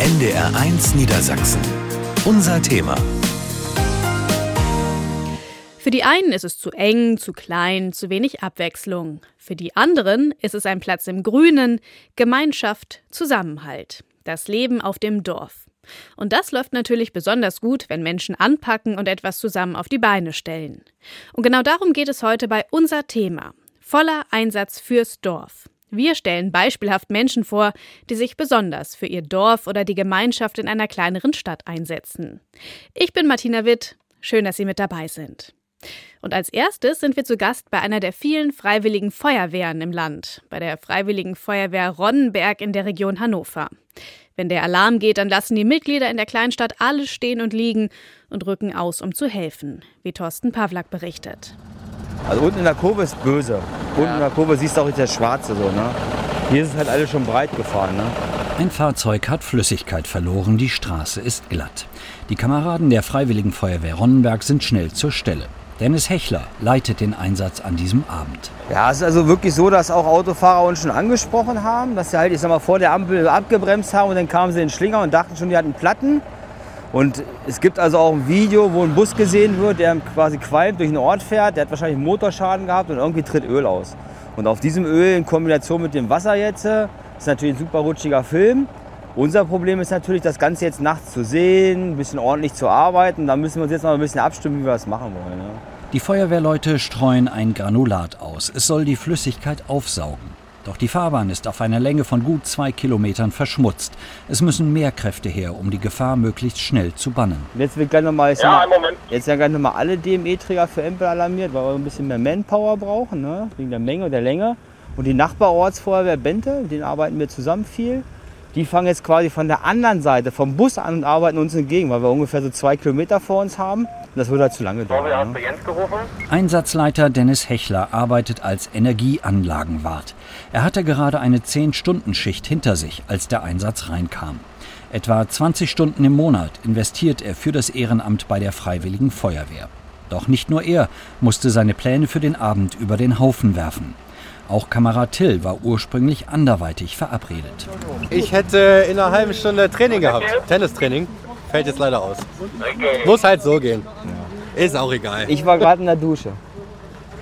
NDR1 Niedersachsen. Unser Thema. Für die einen ist es zu eng, zu klein, zu wenig Abwechslung. Für die anderen ist es ein Platz im Grünen, Gemeinschaft, Zusammenhalt. Das Leben auf dem Dorf. Und das läuft natürlich besonders gut, wenn Menschen anpacken und etwas zusammen auf die Beine stellen. Und genau darum geht es heute bei unser Thema. Voller Einsatz fürs Dorf. Wir stellen beispielhaft Menschen vor, die sich besonders für ihr Dorf oder die Gemeinschaft in einer kleineren Stadt einsetzen. Ich bin Martina Witt. Schön, dass Sie mit dabei sind. Und als erstes sind wir zu Gast bei einer der vielen freiwilligen Feuerwehren im Land, bei der Freiwilligen Feuerwehr Ronnenberg in der Region Hannover. Wenn der Alarm geht, dann lassen die Mitglieder in der Kleinstadt alles stehen und liegen und rücken aus, um zu helfen, wie Thorsten Pawlak berichtet. Also unten in der Kurve ist böse. Unten in der Kurve siehst du auch das Schwarze so, ne? Hier ist es halt alles schon breit gefahren, ne? Ein Fahrzeug hat Flüssigkeit verloren, die Straße ist glatt. Die Kameraden der Freiwilligen Feuerwehr Ronnenberg sind schnell zur Stelle. Dennis Hechler leitet den Einsatz an diesem Abend. Ja, es ist also wirklich so, dass auch Autofahrer uns schon angesprochen haben, dass sie halt, ich sag mal, vor der Ampel abgebremst haben und dann kamen sie in den Schlinger und dachten schon, die hatten Platten. Und es gibt also auch ein Video, wo ein Bus gesehen wird, der quasi qualmt durch den Ort fährt. Der hat wahrscheinlich einen Motorschaden gehabt und irgendwie tritt Öl aus. Und auf diesem Öl in Kombination mit dem Wasser jetzt ist natürlich ein super rutschiger Film. Unser Problem ist natürlich, das Ganze jetzt nachts zu sehen, ein bisschen ordentlich zu arbeiten. Da müssen wir uns jetzt noch ein bisschen abstimmen, wie wir das machen wollen. Ne? Die Feuerwehrleute streuen ein Granulat aus. Es soll die Flüssigkeit aufsaugen. Doch die Fahrbahn ist auf einer Länge von gut zwei Kilometern verschmutzt. Es müssen mehr Kräfte her, um die Gefahr möglichst schnell zu bannen. Jetzt wird gleich nochmal ja, jetzt werden gleich nochmal alle DME-Träger für Empel alarmiert, weil wir ein bisschen mehr Manpower brauchen, ne? wegen der Menge und der Länge. Und die Nachbarortsfeuerwehr Bente, mit denen arbeiten wir zusammen viel. Die fangen jetzt quasi von der anderen Seite vom Bus an und arbeiten uns entgegen, weil wir ungefähr so zwei Kilometer vor uns haben. Das würde halt zu lange dauern. Ne? Einsatzleiter Dennis Hechler arbeitet als Energieanlagenwart. Er hatte gerade eine 10-Stunden-Schicht hinter sich, als der Einsatz reinkam. Etwa 20 Stunden im Monat investiert er für das Ehrenamt bei der Freiwilligen Feuerwehr. Doch nicht nur er musste seine Pläne für den Abend über den Haufen werfen. Auch Kamerad Till war ursprünglich anderweitig verabredet. Ich hätte in einer halben Stunde Training gehabt, Tennistraining. Fällt jetzt leider aus. Muss halt so gehen. Ist auch egal. Ich war gerade in der Dusche.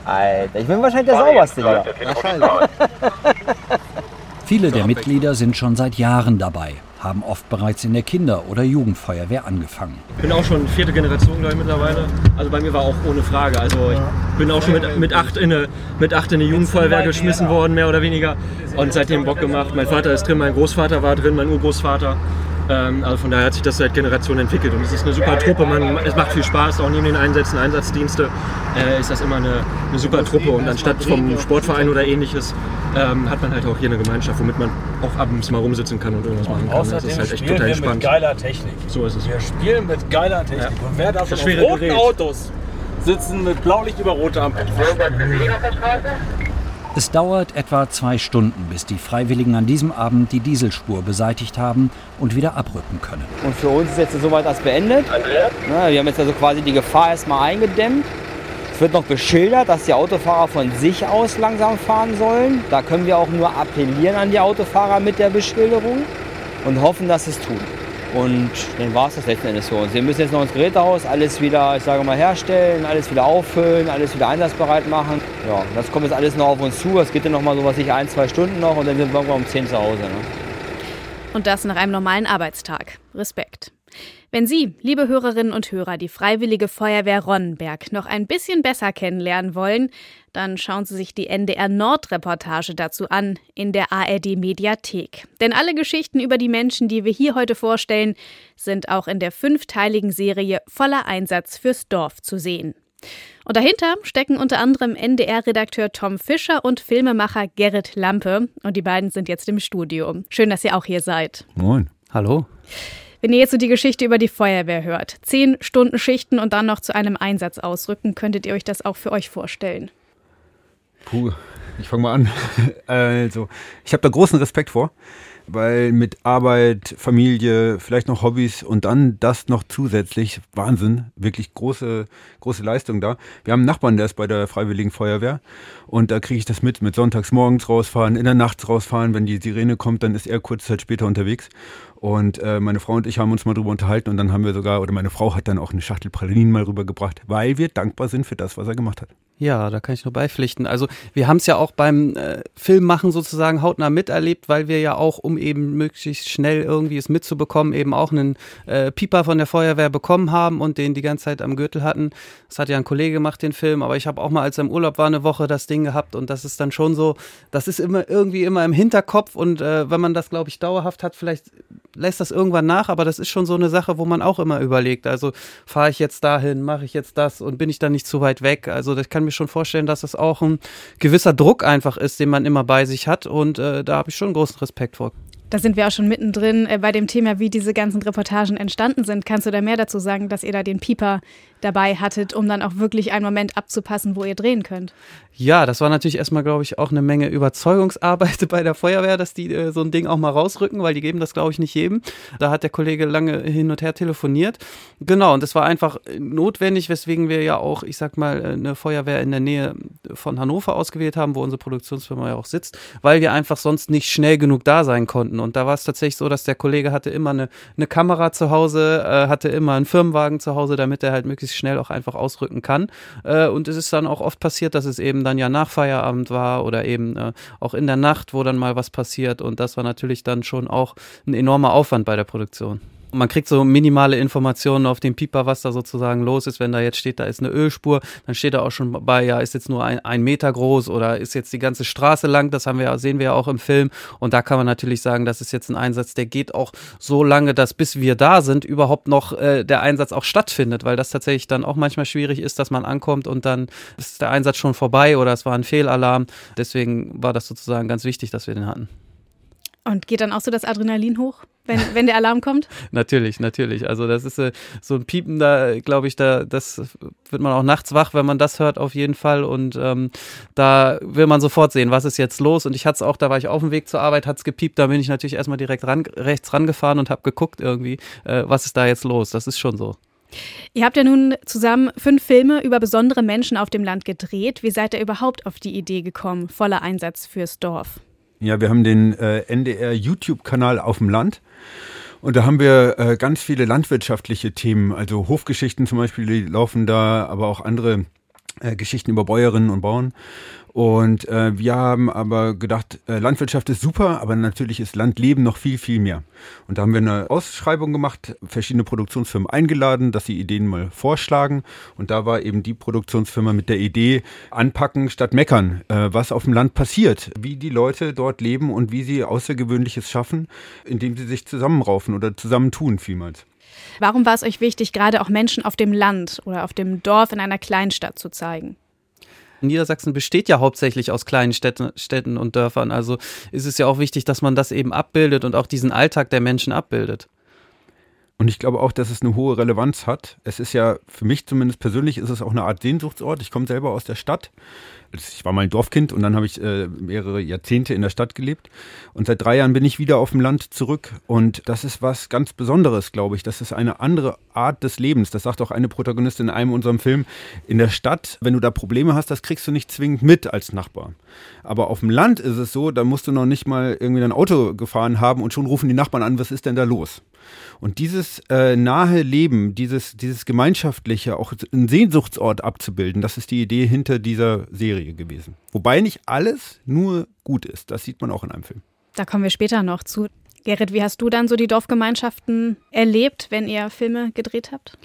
Alter, ich bin wahrscheinlich der sauberste hier. Wahrscheinlich. Viele der Mitglieder sind schon seit Jahren dabei, haben oft bereits in der Kinder- oder Jugendfeuerwehr angefangen. Ich bin auch schon vierte Generation, glaube ich, mittlerweile. Also bei mir war auch ohne Frage. Also ich bin auch schon mit, mit, acht, in eine, mit acht in eine Jugendfeuerwehr geschmissen worden, mehr oder weniger. Und seitdem Bock gemacht. Mein Vater ist drin, mein Großvater war drin, mein Urgroßvater. Ähm, also von daher hat sich das seit Generationen entwickelt und es ist eine super Truppe. Man, es macht viel Spaß, auch neben den Einsätzen, Einsatzdienste äh, ist das immer eine, eine, super Truppe und anstatt vom Sportverein oder ähnliches ähm, hat man halt auch hier eine Gemeinschaft, womit man auch abends mal rumsitzen kann und irgendwas machen kann. Außerdem das ist halt echt total wir mit geiler Technik. So ist es. Wir spielen mit geiler Technik. Ja. Und wer darf Das roten Gerät. Autos sitzen mit Blaulicht über rote Ampel? Es dauert etwa zwei Stunden, bis die Freiwilligen an diesem Abend die Dieselspur beseitigt haben und wieder abrücken können. Und für uns ist jetzt soweit das beendet. Ja, wir haben jetzt also quasi die Gefahr erstmal eingedämmt. Es wird noch beschildert, dass die Autofahrer von sich aus langsam fahren sollen. Da können wir auch nur appellieren an die Autofahrer mit der Beschilderung und hoffen, dass sie es tun. Und dann war es das letzten Endes für uns. Wir müssen jetzt noch ins Gerätehaus alles wieder, ich sage mal, herstellen, alles wieder auffüllen, alles wieder einsatzbereit machen. Ja, das kommt jetzt alles noch auf uns zu. Es geht dann noch mal so was ich ein, zwei Stunden noch und dann sind wir irgendwann um 10 zu Hause. Ne? Und das nach einem normalen Arbeitstag. Respekt. Wenn Sie, liebe Hörerinnen und Hörer, die Freiwillige Feuerwehr Ronnenberg noch ein bisschen besser kennenlernen wollen, dann schauen Sie sich die NDR Nord-Reportage dazu an in der ARD Mediathek. Denn alle Geschichten über die Menschen, die wir hier heute vorstellen, sind auch in der fünfteiligen Serie Voller Einsatz fürs Dorf zu sehen. Und dahinter stecken unter anderem NDR-Redakteur Tom Fischer und Filmemacher Gerrit Lampe. Und die beiden sind jetzt im Studio. Schön, dass ihr auch hier seid. Moin. Hallo. Wenn ihr jetzt so die Geschichte über die Feuerwehr hört, zehn Stunden Schichten und dann noch zu einem Einsatz ausrücken, könntet ihr euch das auch für euch vorstellen? Puh, ich fange mal an. Also, ich habe da großen Respekt vor. Weil mit Arbeit, Familie, vielleicht noch Hobbys und dann das noch zusätzlich, Wahnsinn, wirklich große, große Leistung da. Wir haben einen Nachbarn, der ist bei der Freiwilligen Feuerwehr und da kriege ich das mit, mit sonntags morgens rausfahren, in der Nacht rausfahren, wenn die Sirene kommt, dann ist er kurze Zeit später unterwegs und äh, meine Frau und ich haben uns mal drüber unterhalten und dann haben wir sogar, oder meine Frau hat dann auch eine Schachtel Pralinen mal rübergebracht, weil wir dankbar sind für das, was er gemacht hat. Ja, da kann ich nur beipflichten. Also wir haben es ja auch beim äh, Filmmachen sozusagen hautnah miterlebt, weil wir ja auch, um eben möglichst schnell irgendwie es mitzubekommen, eben auch einen äh, Pieper von der Feuerwehr bekommen haben und den die ganze Zeit am Gürtel hatten. Das hat ja ein Kollege gemacht, den Film, aber ich habe auch mal, als er im Urlaub war, eine Woche das Ding gehabt und das ist dann schon so, das ist immer irgendwie immer im Hinterkopf und äh, wenn man das, glaube ich, dauerhaft hat, vielleicht lässt das irgendwann nach, aber das ist schon so eine Sache, wo man auch immer überlegt. Also fahre ich jetzt dahin, mache ich jetzt das und bin ich dann nicht zu weit weg? Also ich kann mir schon vorstellen, dass das auch ein gewisser Druck einfach ist, den man immer bei sich hat und äh, da habe ich schon großen Respekt vor. Da sind wir auch schon mittendrin äh, bei dem Thema, wie diese ganzen Reportagen entstanden sind. Kannst du da mehr dazu sagen, dass ihr da den Pieper dabei hattet, um dann auch wirklich einen Moment abzupassen, wo ihr drehen könnt? Ja, das war natürlich erstmal, glaube ich, auch eine Menge Überzeugungsarbeit bei der Feuerwehr, dass die äh, so ein Ding auch mal rausrücken, weil die geben das, glaube ich, nicht jedem. Da hat der Kollege lange hin und her telefoniert. Genau, und das war einfach notwendig, weswegen wir ja auch, ich sag mal, eine Feuerwehr in der Nähe von Hannover ausgewählt haben, wo unsere Produktionsfirma ja auch sitzt, weil wir einfach sonst nicht schnell genug da sein konnten. Und da war es tatsächlich so, dass der Kollege hatte immer eine, eine Kamera zu Hause, äh, hatte immer einen Firmenwagen zu Hause, damit er halt möglichst schnell auch einfach ausrücken kann. Äh, und es ist dann auch oft passiert, dass es eben dann ja nach Feierabend war oder eben äh, auch in der Nacht, wo dann mal was passiert. Und das war natürlich dann schon auch ein enormer Aufwand bei der Produktion. Man kriegt so minimale Informationen auf dem Pieper, was da sozusagen los ist. Wenn da jetzt steht, da ist eine Ölspur, dann steht da auch schon bei, ja, ist jetzt nur ein, ein Meter groß oder ist jetzt die ganze Straße lang. Das haben wir, sehen wir ja auch im Film. Und da kann man natürlich sagen, das ist jetzt ein Einsatz, der geht auch so lange, dass bis wir da sind, überhaupt noch äh, der Einsatz auch stattfindet, weil das tatsächlich dann auch manchmal schwierig ist, dass man ankommt und dann ist der Einsatz schon vorbei oder es war ein Fehlalarm. Deswegen war das sozusagen ganz wichtig, dass wir den hatten. Und geht dann auch so das Adrenalin hoch, wenn, wenn der Alarm kommt? natürlich, natürlich. Also das ist äh, so ein Piepen, da glaube ich, da das wird man auch nachts wach, wenn man das hört, auf jeden Fall. Und ähm, da will man sofort sehen, was ist jetzt los. Und ich hatte es auch, da war ich auf dem Weg zur Arbeit, hat es gepiept, da bin ich natürlich erstmal direkt ran, rechts rangefahren und habe geguckt irgendwie, äh, was ist da jetzt los. Das ist schon so. Ihr habt ja nun zusammen fünf Filme über besondere Menschen auf dem Land gedreht. Wie seid ihr überhaupt auf die Idee gekommen, voller Einsatz fürs Dorf? Ja, wir haben den äh, NDR YouTube-Kanal auf dem Land. Und da haben wir äh, ganz viele landwirtschaftliche Themen, also Hofgeschichten zum Beispiel, die laufen da, aber auch andere äh, Geschichten über Bäuerinnen und Bauern. Und äh, wir haben aber gedacht, äh, Landwirtschaft ist super, aber natürlich ist Landleben noch viel, viel mehr. Und da haben wir eine Ausschreibung gemacht, verschiedene Produktionsfirmen eingeladen, dass sie Ideen mal vorschlagen. Und da war eben die Produktionsfirma mit der Idee, anpacken statt meckern, äh, was auf dem Land passiert, wie die Leute dort leben und wie sie Außergewöhnliches schaffen, indem sie sich zusammenraufen oder zusammentun vielmals. Warum war es euch wichtig, gerade auch Menschen auf dem Land oder auf dem Dorf in einer Kleinstadt zu zeigen? Niedersachsen besteht ja hauptsächlich aus kleinen Städten, Städten und Dörfern. Also ist es ja auch wichtig, dass man das eben abbildet und auch diesen Alltag der Menschen abbildet. Und ich glaube auch, dass es eine hohe Relevanz hat. Es ist ja, für mich zumindest persönlich, ist es auch eine Art Sehnsuchtsort. Ich komme selber aus der Stadt ich war mal ein Dorfkind und dann habe ich äh, mehrere Jahrzehnte in der Stadt gelebt. Und seit drei Jahren bin ich wieder auf dem Land zurück. Und das ist was ganz Besonderes, glaube ich. Das ist eine andere Art des Lebens. Das sagt auch eine Protagonistin in einem unserem Film. In der Stadt, wenn du da Probleme hast, das kriegst du nicht zwingend mit als Nachbar. Aber auf dem Land ist es so, da musst du noch nicht mal irgendwie dein Auto gefahren haben und schon rufen die Nachbarn an, was ist denn da los? Und dieses äh, nahe Leben, dieses, dieses gemeinschaftliche, auch einen Sehnsuchtsort abzubilden, das ist die Idee hinter dieser Serie gewesen. Wobei nicht alles nur gut ist. Das sieht man auch in einem Film. Da kommen wir später noch zu. Gerrit, wie hast du dann so die Dorfgemeinschaften erlebt, wenn ihr Filme gedreht habt?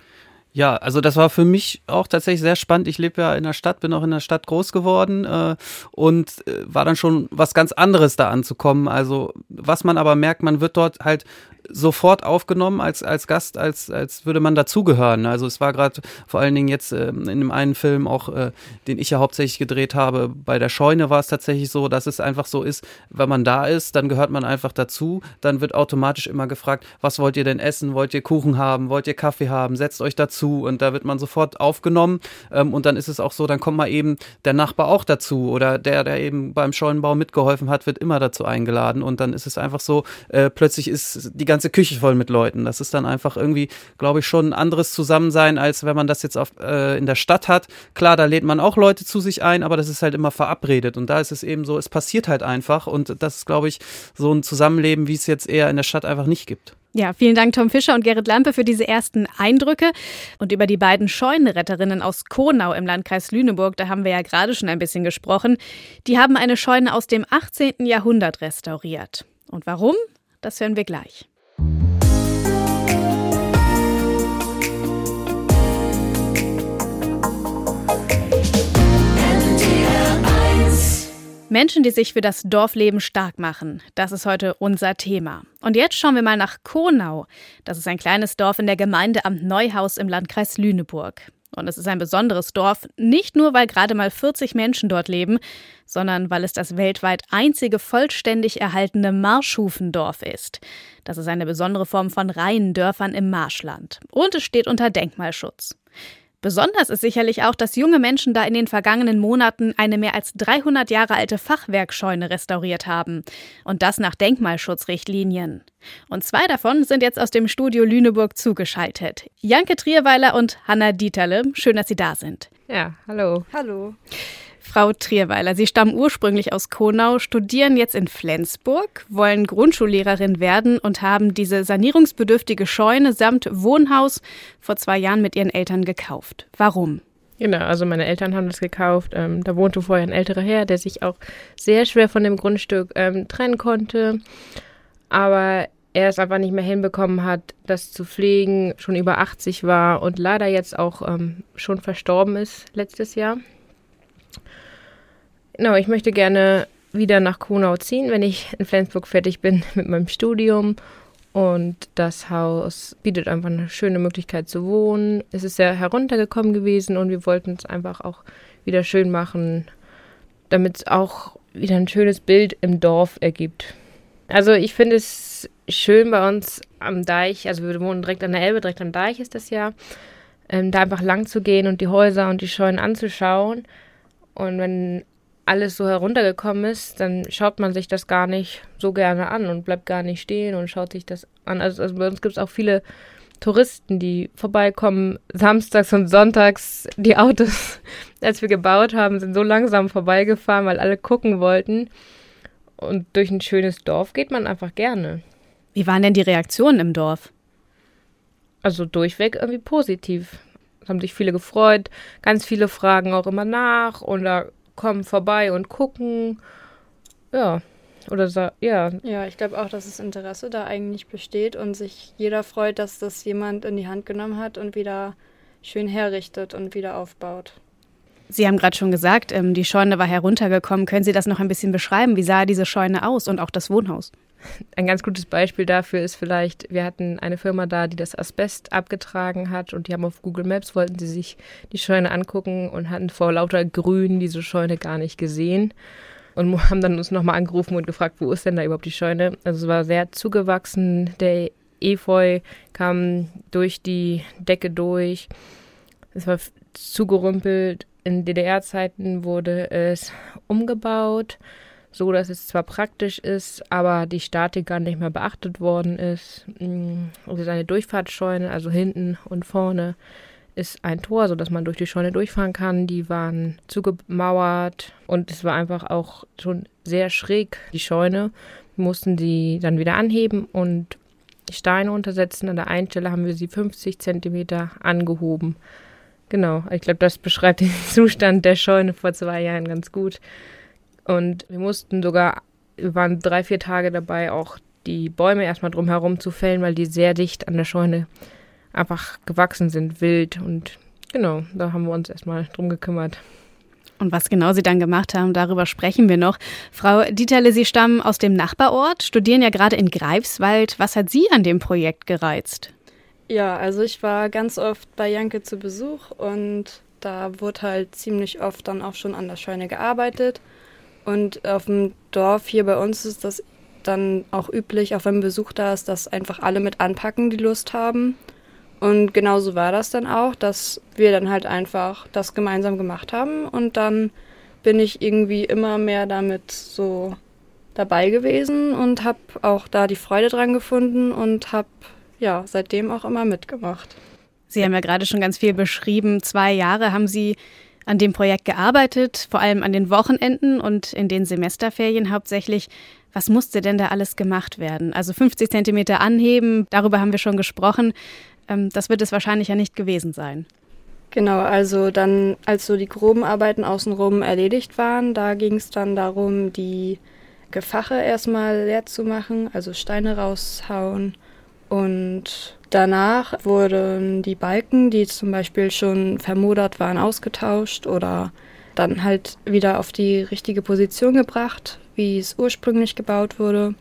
Ja, also das war für mich auch tatsächlich sehr spannend. Ich lebe ja in der Stadt, bin auch in der Stadt groß geworden äh, und äh, war dann schon was ganz anderes da anzukommen. Also was man aber merkt, man wird dort halt sofort aufgenommen als, als Gast, als, als würde man dazugehören. Also es war gerade vor allen Dingen jetzt äh, in dem einen Film auch, äh, den ich ja hauptsächlich gedreht habe, bei der Scheune war es tatsächlich so, dass es einfach so ist, wenn man da ist, dann gehört man einfach dazu. Dann wird automatisch immer gefragt, was wollt ihr denn essen? Wollt ihr Kuchen haben? Wollt ihr Kaffee haben? Setzt euch dazu. Und da wird man sofort aufgenommen. Ähm, und dann ist es auch so, dann kommt mal eben der Nachbar auch dazu oder der, der eben beim Scheunenbau mitgeholfen hat, wird immer dazu eingeladen. Und dann ist es einfach so, äh, plötzlich ist die ganze Küche voll mit Leuten. Das ist dann einfach irgendwie, glaube ich, schon ein anderes Zusammensein, als wenn man das jetzt auf, äh, in der Stadt hat. Klar, da lädt man auch Leute zu sich ein, aber das ist halt immer verabredet. Und da ist es eben so, es passiert halt einfach. Und das ist, glaube ich, so ein Zusammenleben, wie es jetzt eher in der Stadt einfach nicht gibt. Ja, vielen Dank Tom Fischer und Gerrit Lampe für diese ersten Eindrücke. Und über die beiden Scheunenretterinnen aus Konau im Landkreis Lüneburg, da haben wir ja gerade schon ein bisschen gesprochen. Die haben eine Scheune aus dem 18. Jahrhundert restauriert. Und warum? Das hören wir gleich. Menschen, die sich für das Dorfleben stark machen, das ist heute unser Thema. Und jetzt schauen wir mal nach Konau. Das ist ein kleines Dorf in der Gemeinde Amt Neuhaus im Landkreis Lüneburg. Und es ist ein besonderes Dorf, nicht nur weil gerade mal 40 Menschen dort leben, sondern weil es das weltweit einzige vollständig erhaltene Marschhufendorf ist. Das ist eine besondere Form von Reihendörfern im Marschland. Und es steht unter Denkmalschutz. Besonders ist sicherlich auch, dass junge Menschen da in den vergangenen Monaten eine mehr als 300 Jahre alte Fachwerkscheune restauriert haben. Und das nach Denkmalschutzrichtlinien. Und zwei davon sind jetzt aus dem Studio Lüneburg zugeschaltet. Janke Trierweiler und Hanna Dieterle. Schön, dass Sie da sind. Ja, hallo. Hallo. Frau Trierweiler, Sie stammen ursprünglich aus Konau, studieren jetzt in Flensburg, wollen Grundschullehrerin werden und haben diese sanierungsbedürftige Scheune samt Wohnhaus vor zwei Jahren mit Ihren Eltern gekauft. Warum? Genau, also meine Eltern haben das gekauft. Ähm, da wohnte vorher ein älterer Herr, der sich auch sehr schwer von dem Grundstück ähm, trennen konnte. Aber er es einfach nicht mehr hinbekommen hat, das zu pflegen, schon über 80 war und leider jetzt auch ähm, schon verstorben ist letztes Jahr. Genau, ich möchte gerne wieder nach Konau ziehen, wenn ich in Flensburg fertig bin mit meinem Studium. Und das Haus bietet einfach eine schöne Möglichkeit zu wohnen. Es ist sehr heruntergekommen gewesen und wir wollten es einfach auch wieder schön machen, damit es auch wieder ein schönes Bild im Dorf ergibt. Also ich finde es schön bei uns am Deich, also wir wohnen direkt an der Elbe, direkt am Deich ist das ja, ähm, da einfach lang zu gehen und die Häuser und die Scheunen anzuschauen. Und wenn alles so heruntergekommen ist, dann schaut man sich das gar nicht so gerne an und bleibt gar nicht stehen und schaut sich das an. Also, also bei uns gibt es auch viele Touristen, die vorbeikommen, samstags und sonntags. Die Autos, als wir gebaut haben, sind so langsam vorbeigefahren, weil alle gucken wollten. Und durch ein schönes Dorf geht man einfach gerne. Wie waren denn die Reaktionen im Dorf? Also durchweg irgendwie positiv. Es haben sich viele gefreut, ganz viele fragen auch immer nach oder kommen vorbei und gucken. Ja. Oder so, ja. Ja, ich glaube auch, dass das Interesse da eigentlich besteht und sich jeder freut, dass das jemand in die Hand genommen hat und wieder schön herrichtet und wieder aufbaut. Sie haben gerade schon gesagt, ähm, die Scheune war heruntergekommen. Können Sie das noch ein bisschen beschreiben? Wie sah diese Scheune aus und auch das Wohnhaus? Ein ganz gutes Beispiel dafür ist vielleicht, wir hatten eine Firma da, die das Asbest abgetragen hat und die haben auf Google Maps, wollten sie sich die Scheune angucken und hatten vor lauter Grün diese Scheune gar nicht gesehen und haben dann uns nochmal angerufen und gefragt, wo ist denn da überhaupt die Scheune? Also es war sehr zugewachsen, der Efeu kam durch die Decke durch, es war zugerümpelt. In DDR-Zeiten wurde es umgebaut so dass es zwar praktisch ist, aber die Statik gar nicht mehr beachtet worden ist. Mm, es ist eine Durchfahrtsscheune, also hinten und vorne ist ein Tor, sodass man durch die Scheune durchfahren kann. Die waren zugemauert und es war einfach auch schon sehr schräg, die Scheune. Mussten sie dann wieder anheben und Steine untersetzen. An der einen Stelle haben wir sie 50 Zentimeter angehoben. Genau, ich glaube, das beschreibt den Zustand der Scheune vor zwei Jahren ganz gut. Und wir mussten sogar, wir waren drei, vier Tage dabei, auch die Bäume erstmal drumherum zu fällen, weil die sehr dicht an der Scheune einfach gewachsen sind, wild. Und genau, da haben wir uns erstmal drum gekümmert. Und was genau Sie dann gemacht haben, darüber sprechen wir noch. Frau Dieterle, Sie stammen aus dem Nachbarort, studieren ja gerade in Greifswald. Was hat Sie an dem Projekt gereizt? Ja, also ich war ganz oft bei Janke zu Besuch und da wurde halt ziemlich oft dann auch schon an der Scheune gearbeitet. Und auf dem Dorf hier bei uns ist das dann auch üblich, auch wenn Besuch da ist, dass einfach alle mit anpacken, die Lust haben. Und genauso war das dann auch, dass wir dann halt einfach das gemeinsam gemacht haben und dann bin ich irgendwie immer mehr damit so dabei gewesen und habe auch da die Freude dran gefunden und habe ja seitdem auch immer mitgemacht. Sie haben ja gerade schon ganz viel beschrieben. Zwei Jahre haben Sie an dem Projekt gearbeitet, vor allem an den Wochenenden und in den Semesterferien hauptsächlich. Was musste denn da alles gemacht werden? Also 50 Zentimeter anheben, darüber haben wir schon gesprochen. Ähm, das wird es wahrscheinlich ja nicht gewesen sein. Genau, also dann, als so die groben Arbeiten außenrum erledigt waren, da ging es dann darum, die Gefache erstmal leer zu machen, also Steine raushauen. Und danach wurden die Balken, die zum Beispiel schon vermodert waren, ausgetauscht oder dann halt wieder auf die richtige Position gebracht, wie es ursprünglich gebaut wurde.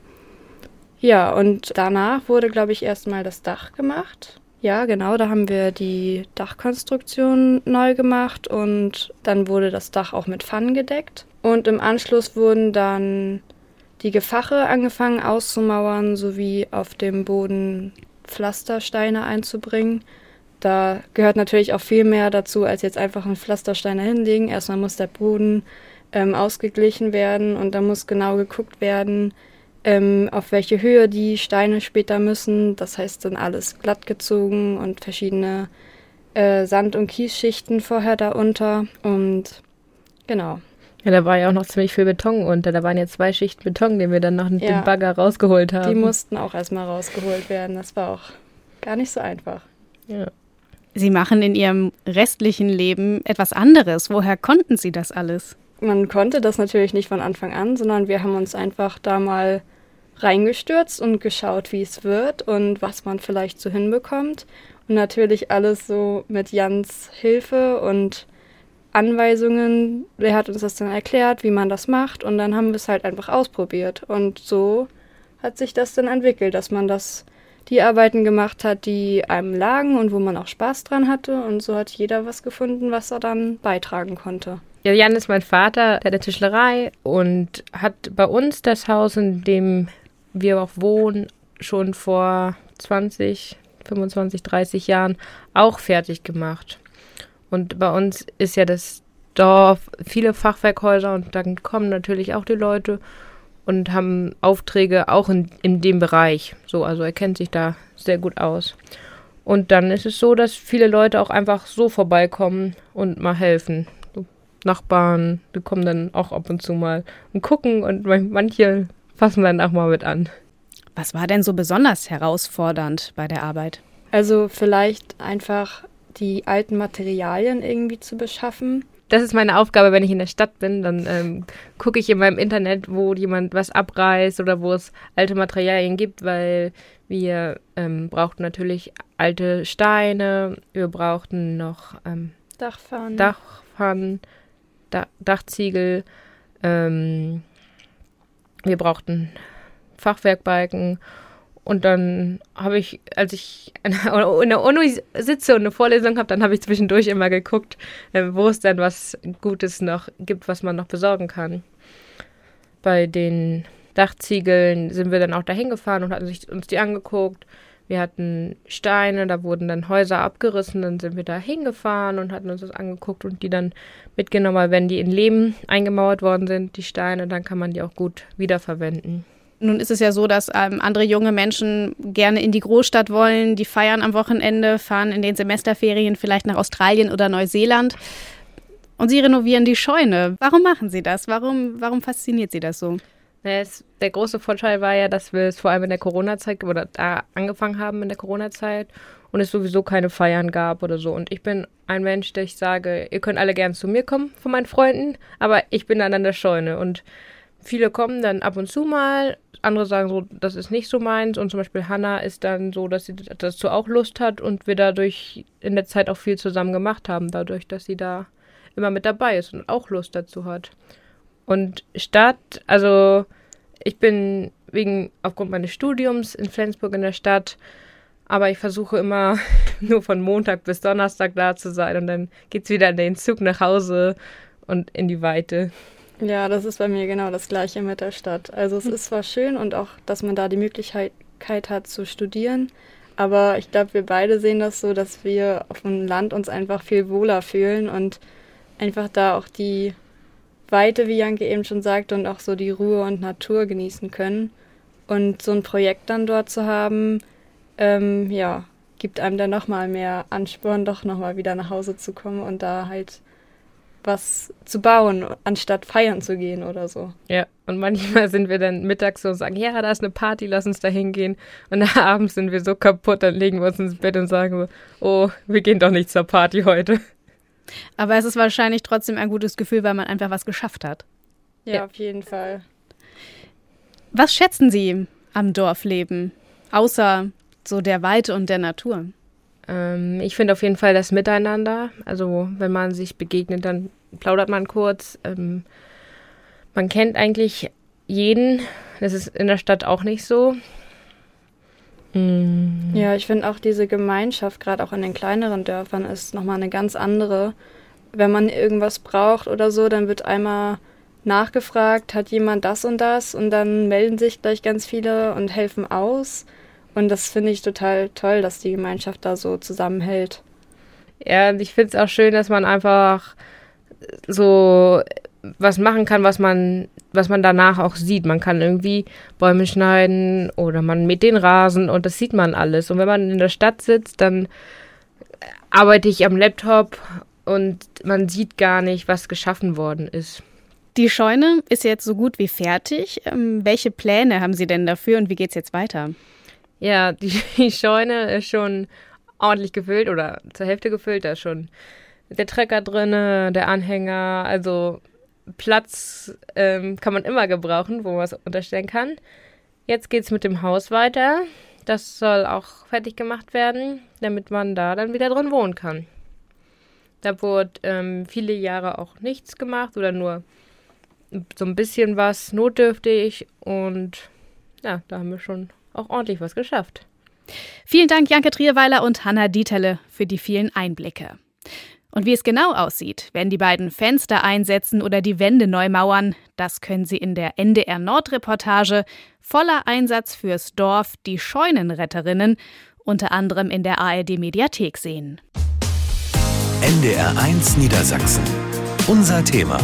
Ja, und danach wurde, glaube ich, erstmal das Dach gemacht. Ja, genau, da haben wir die Dachkonstruktion neu gemacht und dann wurde das Dach auch mit Pfannen gedeckt. Und im Anschluss wurden dann die Gefache angefangen auszumauern, sowie auf dem Boden Pflastersteine einzubringen. Da gehört natürlich auch viel mehr dazu, als jetzt einfach einen Pflasterstein hinlegen. Erstmal muss der Boden ähm, ausgeglichen werden und da muss genau geguckt werden, ähm, auf welche Höhe die Steine später müssen. Das heißt dann alles glatt gezogen und verschiedene äh, Sand- und Kiesschichten vorher darunter. Und genau. Ja, da war ja auch noch ziemlich viel Beton unter. Da waren ja zwei Schichten Beton, den wir dann noch mit ja, dem Bagger rausgeholt haben. Die mussten auch erstmal rausgeholt werden. Das war auch gar nicht so einfach. Ja. Sie machen in Ihrem restlichen Leben etwas anderes. Woher konnten Sie das alles? Man konnte das natürlich nicht von Anfang an, sondern wir haben uns einfach da mal reingestürzt und geschaut, wie es wird und was man vielleicht so hinbekommt. Und natürlich alles so mit Jans Hilfe und Anweisungen. Der hat uns das dann erklärt, wie man das macht und dann haben wir es halt einfach ausprobiert. Und so hat sich das dann entwickelt, dass man das die Arbeiten gemacht hat, die einem lagen und wo man auch Spaß dran hatte. Und so hat jeder was gefunden, was er dann beitragen konnte. Ja, Jan ist mein Vater, der hat Tischlerei und hat bei uns das Haus, in dem wir auch wohnen, schon vor 20, 25, 30 Jahren auch fertig gemacht. Und bei uns ist ja das Dorf viele Fachwerkhäuser und dann kommen natürlich auch die Leute und haben Aufträge auch in, in dem Bereich. So, also er kennt sich da sehr gut aus. Und dann ist es so, dass viele Leute auch einfach so vorbeikommen und mal helfen. Nachbarn, die kommen dann auch ab und zu mal und gucken und manche fassen dann auch mal mit an. Was war denn so besonders herausfordernd bei der Arbeit? Also vielleicht einfach die alten Materialien irgendwie zu beschaffen. Das ist meine Aufgabe, wenn ich in der Stadt bin. Dann ähm, gucke ich in meinem Internet, wo jemand was abreißt oder wo es alte Materialien gibt, weil wir ähm, brauchten natürlich alte Steine, wir brauchten noch ähm, Dachpfannen. Dachpfannen, da Dachziegel, ähm, wir brauchten Fachwerkbalken. Und dann habe ich, als ich in der Uni sitze und eine Vorlesung habe, dann habe ich zwischendurch immer geguckt, äh, wo es denn was Gutes noch gibt, was man noch besorgen kann. Bei den Dachziegeln sind wir dann auch dahin gefahren und hatten uns die angeguckt. Wir hatten Steine, da wurden dann Häuser abgerissen, dann sind wir da hingefahren und hatten uns das angeguckt und die dann mitgenommen, weil wenn die in Lehm eingemauert worden sind, die Steine, dann kann man die auch gut wiederverwenden. Nun ist es ja so, dass ähm, andere junge Menschen gerne in die Großstadt wollen, die feiern am Wochenende, fahren in den Semesterferien vielleicht nach Australien oder Neuseeland und sie renovieren die Scheune. Warum machen sie das? Warum, warum fasziniert sie das so? der große Vorteil war ja, dass wir es vor allem in der Corona-Zeit oder da angefangen haben in der Corona-Zeit und es sowieso keine Feiern gab oder so. Und ich bin ein Mensch, der ich sage, ihr könnt alle gern zu mir kommen von meinen Freunden, aber ich bin dann an der Scheune und viele kommen dann ab und zu mal, andere sagen so, das ist nicht so meins. Und zum Beispiel Hannah ist dann so, dass sie dazu auch Lust hat und wir dadurch in der Zeit auch viel zusammen gemacht haben, dadurch, dass sie da immer mit dabei ist und auch Lust dazu hat. Und Stadt, also ich bin wegen aufgrund meines Studiums in Flensburg in der Stadt, aber ich versuche immer nur von Montag bis Donnerstag da zu sein und dann geht es wieder in den Zug nach Hause und in die Weite. Ja, das ist bei mir genau das gleiche mit der Stadt. Also es ist zwar schön und auch, dass man da die Möglichkeit hat zu studieren, aber ich glaube, wir beide sehen das so, dass wir auf dem Land uns einfach viel wohler fühlen und einfach da auch die Weite, wie Janke eben schon sagte, und auch so die Ruhe und Natur genießen können. Und so ein Projekt dann dort zu haben, ähm, ja, gibt einem dann nochmal mehr Ansporn, doch nochmal wieder nach Hause zu kommen und da halt was zu bauen, anstatt feiern zu gehen oder so. Ja, und manchmal sind wir dann mittags so und sagen, ja, da ist eine Party, lass uns da hingehen. Und abends sind wir so kaputt, dann legen wir uns ins Bett und sagen so, oh, wir gehen doch nicht zur Party heute. Aber es ist wahrscheinlich trotzdem ein gutes Gefühl, weil man einfach was geschafft hat. Ja, ja. auf jeden Fall. Was schätzen Sie am Dorfleben, außer so der Weite und der Natur? Ähm, ich finde auf jeden Fall das Miteinander. Also wenn man sich begegnet, dann plaudert man kurz. Ähm, man kennt eigentlich jeden. Das ist in der Stadt auch nicht so. Mm. Ja, ich finde auch diese Gemeinschaft, gerade auch in den kleineren Dörfern, ist nochmal eine ganz andere. Wenn man irgendwas braucht oder so, dann wird einmal nachgefragt, hat jemand das und das und dann melden sich gleich ganz viele und helfen aus. Und das finde ich total toll, dass die Gemeinschaft da so zusammenhält. Ja, und ich finde es auch schön, dass man einfach so was machen kann, was man, was man danach auch sieht. Man kann irgendwie Bäume schneiden oder man mäht den Rasen und das sieht man alles. Und wenn man in der Stadt sitzt, dann arbeite ich am Laptop und man sieht gar nicht, was geschaffen worden ist. Die Scheune ist jetzt so gut wie fertig. Ähm, welche Pläne haben Sie denn dafür und wie geht es jetzt weiter? Ja, die, die Scheune ist schon ordentlich gefüllt oder zur Hälfte gefüllt. Da ist schon der Trecker drin, der Anhänger. Also Platz ähm, kann man immer gebrauchen, wo man es unterstellen kann. Jetzt geht es mit dem Haus weiter. Das soll auch fertig gemacht werden, damit man da dann wieder drin wohnen kann. Da wurde ähm, viele Jahre auch nichts gemacht oder nur so ein bisschen was notdürftig und ja, da haben wir schon auch ordentlich was geschafft. Vielen Dank, Janke Trierweiler und Hanna Dieterle, für die vielen Einblicke. Und wie es genau aussieht, wenn die beiden Fenster einsetzen oder die Wände neu mauern, das können Sie in der NDR Nord-Reportage voller Einsatz fürs Dorf Die Scheunenretterinnen unter anderem in der ARD Mediathek sehen. NDR 1 Niedersachsen. Unser Thema.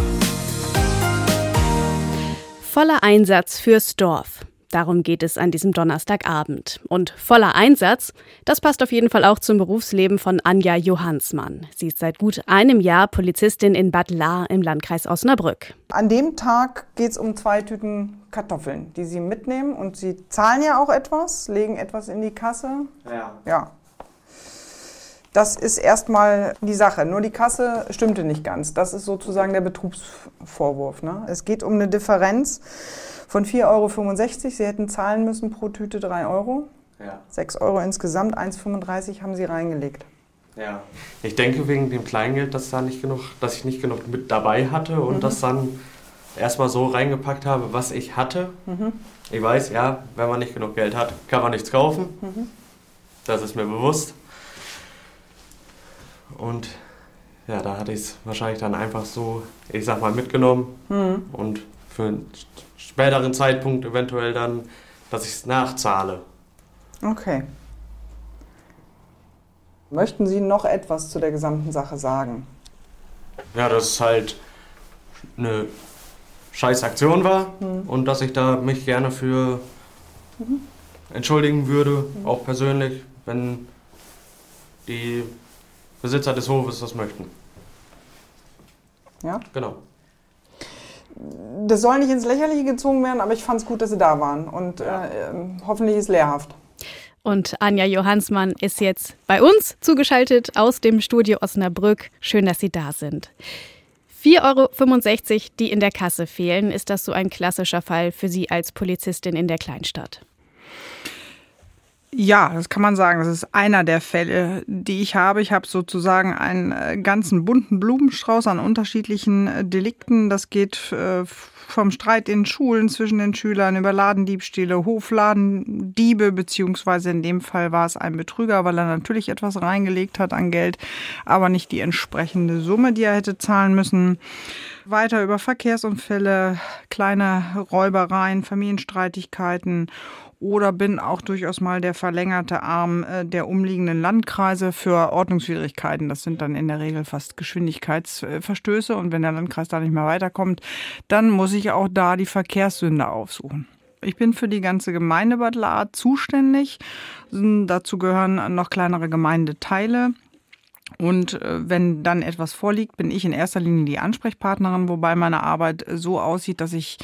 Voller Einsatz fürs Dorf. Darum geht es an diesem Donnerstagabend. Und voller Einsatz, das passt auf jeden Fall auch zum Berufsleben von Anja Johansmann. Sie ist seit gut einem Jahr Polizistin in Bad Lahr im Landkreis Osnabrück. An dem Tag geht es um zwei Tüten Kartoffeln, die Sie mitnehmen. Und Sie zahlen ja auch etwas, legen etwas in die Kasse. Ja. Ja. Das ist erstmal die Sache. Nur die Kasse stimmte nicht ganz. Das ist sozusagen der Betrugsvorwurf. Ne? Es geht um eine Differenz von 4,65 Euro. Sie hätten zahlen müssen pro Tüte 3 Euro. Ja. 6 Euro insgesamt, 1,35 haben Sie reingelegt. Ja. Ich denke wegen dem Kleingeld, dass, da nicht genug, dass ich nicht genug mit dabei hatte und mhm. das dann erstmal so reingepackt habe, was ich hatte. Mhm. Ich weiß, ja, wenn man nicht genug Geld hat, kann man nichts kaufen. Mhm. Das ist mir bewusst. Und ja, da hatte ich es wahrscheinlich dann einfach so, ich sag mal, mitgenommen mhm. und für späteren Zeitpunkt eventuell dann, dass ich es nachzahle. Okay. Möchten Sie noch etwas zu der gesamten Sache sagen? Ja, dass es halt eine scheiß Aktion war mhm. und dass ich da mich gerne für mhm. entschuldigen würde, mhm. auch persönlich, wenn die Besitzer des Hofes das möchten. Ja? Genau das soll nicht ins Lächerliche gezogen werden, aber ich fand es gut, dass sie da waren. Und ja. äh, ähm, hoffentlich ist es lehrhaft. Und Anja Johansmann ist jetzt bei uns zugeschaltet aus dem Studio Osnabrück. Schön, dass Sie da sind. 4,65 Euro, die in der Kasse fehlen. Ist das so ein klassischer Fall für Sie als Polizistin in der Kleinstadt? Ja, das kann man sagen. Das ist einer der Fälle, die ich habe. Ich habe sozusagen einen äh, ganzen bunten Blumenstrauß an unterschiedlichen äh, Delikten. Das geht äh, vom Streit in Schulen zwischen den Schülern über Ladendiebstähle, Hofladendiebe, beziehungsweise in dem Fall war es ein Betrüger, weil er natürlich etwas reingelegt hat an Geld, aber nicht die entsprechende Summe, die er hätte zahlen müssen. Weiter über Verkehrsunfälle, kleine Räubereien, Familienstreitigkeiten oder bin auch durchaus mal der verlängerte Arm äh, der umliegenden Landkreise für Ordnungswidrigkeiten. Das sind dann in der Regel fast Geschwindigkeitsverstöße und wenn der Landkreis da nicht mehr weiterkommt, dann muss ich auch da die Verkehrssünde aufsuchen. Ich bin für die ganze Gemeinde Bad Lahr zuständig. Dazu gehören noch kleinere Gemeindeteile. Und äh, wenn dann etwas vorliegt, bin ich in erster Linie die Ansprechpartnerin, wobei meine Arbeit so aussieht, dass ich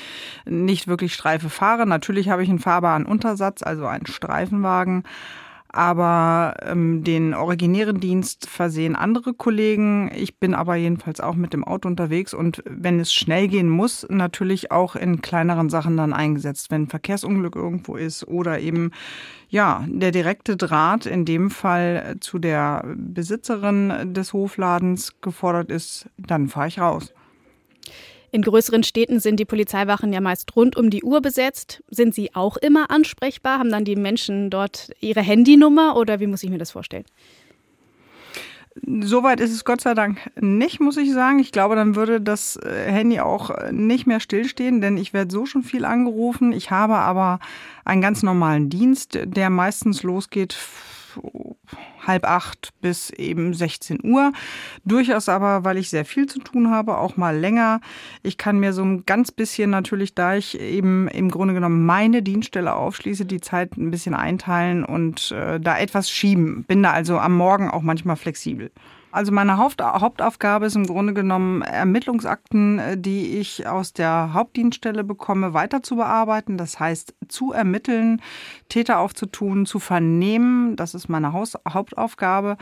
nicht wirklich Streife fahre. Natürlich habe ich einen fahrbaren Untersatz, also einen Streifenwagen aber ähm, den originären Dienst versehen andere Kollegen. Ich bin aber jedenfalls auch mit dem Auto unterwegs und wenn es schnell gehen muss, natürlich auch in kleineren Sachen dann eingesetzt, wenn ein Verkehrsunglück irgendwo ist oder eben ja, der direkte Draht in dem Fall zu der Besitzerin des Hofladens gefordert ist, dann fahre ich raus. In größeren Städten sind die Polizeiwachen ja meist rund um die Uhr besetzt. Sind sie auch immer ansprechbar? Haben dann die Menschen dort ihre Handynummer oder wie muss ich mir das vorstellen? Soweit ist es Gott sei Dank nicht, muss ich sagen. Ich glaube, dann würde das äh, Handy auch nicht mehr stillstehen, denn ich werde so schon viel angerufen. Ich habe aber einen ganz normalen Dienst, der meistens losgeht halb acht bis eben 16 Uhr. Durchaus aber, weil ich sehr viel zu tun habe, auch mal länger. Ich kann mir so ein ganz bisschen natürlich, da ich eben im Grunde genommen meine Dienststelle aufschließe, die Zeit ein bisschen einteilen und äh, da etwas schieben. Bin da also am Morgen auch manchmal flexibel. Also meine Haupt Hauptaufgabe ist im Grunde genommen, Ermittlungsakten, äh, die ich aus der Hauptdienststelle bekomme, weiter zu bearbeiten. Das heißt, zu ermitteln, Täter aufzutun, zu vernehmen. Das ist meine Haus Hauptaufgabe.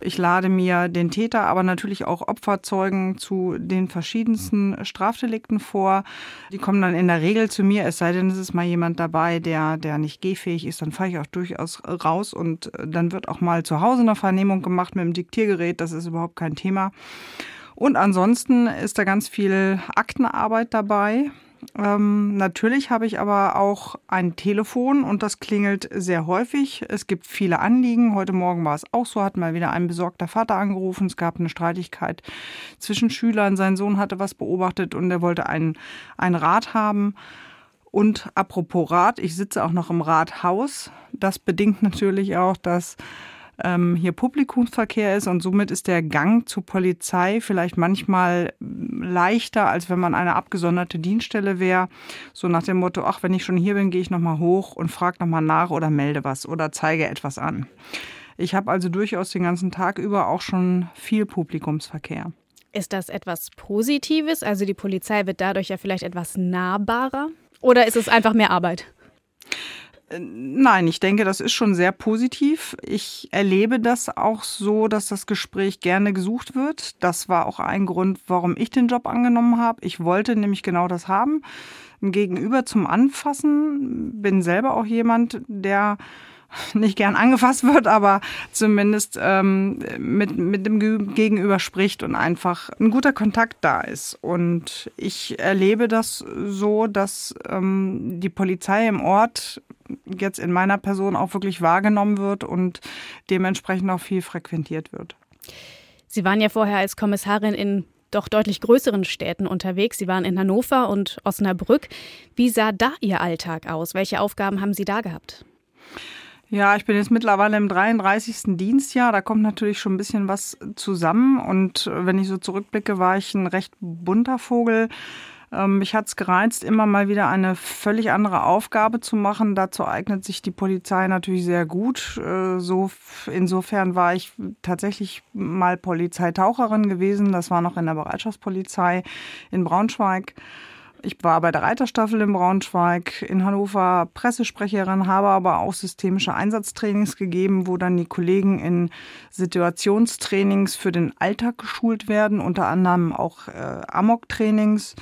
Ich lade mir den Täter, aber natürlich auch Opferzeugen zu den verschiedensten Strafdelikten vor. Die kommen dann in der Regel zu mir, es sei denn, es ist mal jemand dabei, der, der nicht gehfähig ist. Dann fahre ich auch durchaus raus und äh, dann wird auch mal zu Hause eine Vernehmung gemacht mit dem Diktiergerät das ist überhaupt kein Thema. Und ansonsten ist da ganz viel Aktenarbeit dabei. Ähm, natürlich habe ich aber auch ein Telefon und das klingelt sehr häufig. Es gibt viele Anliegen. Heute Morgen war es auch so, hat mal wieder ein besorgter Vater angerufen. Es gab eine Streitigkeit zwischen Schülern. Sein Sohn hatte was beobachtet und er wollte einen, einen Rat haben. Und apropos Rat, ich sitze auch noch im Rathaus. Das bedingt natürlich auch, dass ähm, hier Publikumsverkehr ist und somit ist der Gang zur Polizei vielleicht manchmal leichter, als wenn man eine abgesonderte Dienststelle wäre. So nach dem Motto, ach, wenn ich schon hier bin, gehe ich nochmal hoch und frage nochmal nach oder melde was oder zeige etwas an. Ich habe also durchaus den ganzen Tag über auch schon viel Publikumsverkehr. Ist das etwas Positives? Also die Polizei wird dadurch ja vielleicht etwas nahbarer? Oder ist es einfach mehr Arbeit? Nein, ich denke, das ist schon sehr positiv. Ich erlebe das auch so, dass das Gespräch gerne gesucht wird. Das war auch ein Grund, warum ich den Job angenommen habe. Ich wollte nämlich genau das haben. Ein Gegenüber zum Anfassen. Bin selber auch jemand, der nicht gern angefasst wird, aber zumindest ähm, mit, mit dem Gegenüber spricht und einfach ein guter Kontakt da ist. Und ich erlebe das so, dass ähm, die Polizei im Ort jetzt in meiner Person auch wirklich wahrgenommen wird und dementsprechend auch viel frequentiert wird. Sie waren ja vorher als Kommissarin in doch deutlich größeren Städten unterwegs. Sie waren in Hannover und Osnabrück. Wie sah da Ihr Alltag aus? Welche Aufgaben haben Sie da gehabt? Ja, ich bin jetzt mittlerweile im 33. Dienstjahr. Da kommt natürlich schon ein bisschen was zusammen. Und wenn ich so zurückblicke, war ich ein recht bunter Vogel. Ähm, mich hat es gereizt, immer mal wieder eine völlig andere Aufgabe zu machen. Dazu eignet sich die Polizei natürlich sehr gut. Äh, so, insofern war ich tatsächlich mal Polizeitaucherin gewesen. Das war noch in der Bereitschaftspolizei in Braunschweig. Ich war bei der Reiterstaffel in Braunschweig, in Hannover Pressesprecherin, habe aber auch systemische Einsatztrainings gegeben, wo dann die Kollegen in Situationstrainings für den Alltag geschult werden, unter anderem auch äh, Amok-Trainings.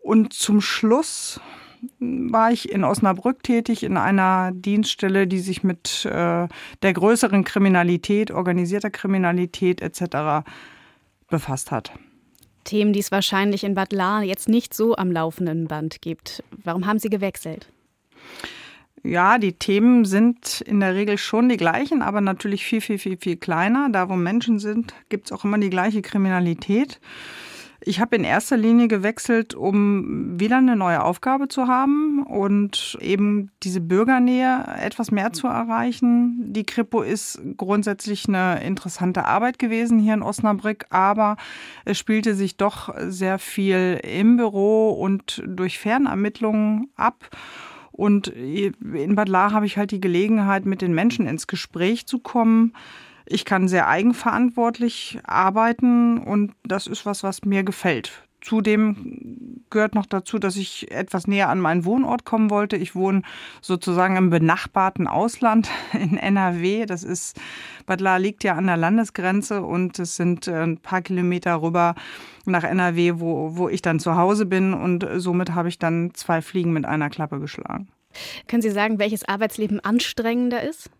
Und zum Schluss war ich in Osnabrück tätig in einer Dienststelle, die sich mit äh, der größeren Kriminalität, organisierter Kriminalität etc. befasst hat. Themen, die es wahrscheinlich in Bad Lahr jetzt nicht so am laufenden Band gibt. Warum haben Sie gewechselt? Ja, die Themen sind in der Regel schon die gleichen, aber natürlich viel, viel, viel, viel kleiner. Da, wo Menschen sind, gibt es auch immer die gleiche Kriminalität. Ich habe in erster Linie gewechselt, um wieder eine neue Aufgabe zu haben und eben diese Bürgernähe etwas mehr zu erreichen. Die Kripo ist grundsätzlich eine interessante Arbeit gewesen hier in Osnabrück, aber es spielte sich doch sehr viel im Büro und durch Fernermittlungen ab. Und in Bad Lahr habe ich halt die Gelegenheit, mit den Menschen ins Gespräch zu kommen. Ich kann sehr eigenverantwortlich arbeiten und das ist was, was mir gefällt. Zudem gehört noch dazu, dass ich etwas näher an meinen Wohnort kommen wollte. Ich wohne sozusagen im benachbarten Ausland in NRW. Das ist, Bad Lahr liegt ja an der Landesgrenze und es sind äh, ein paar Kilometer rüber nach NRW, wo, wo ich dann zu Hause bin und somit habe ich dann zwei Fliegen mit einer Klappe geschlagen. Können Sie sagen, welches Arbeitsleben anstrengender ist?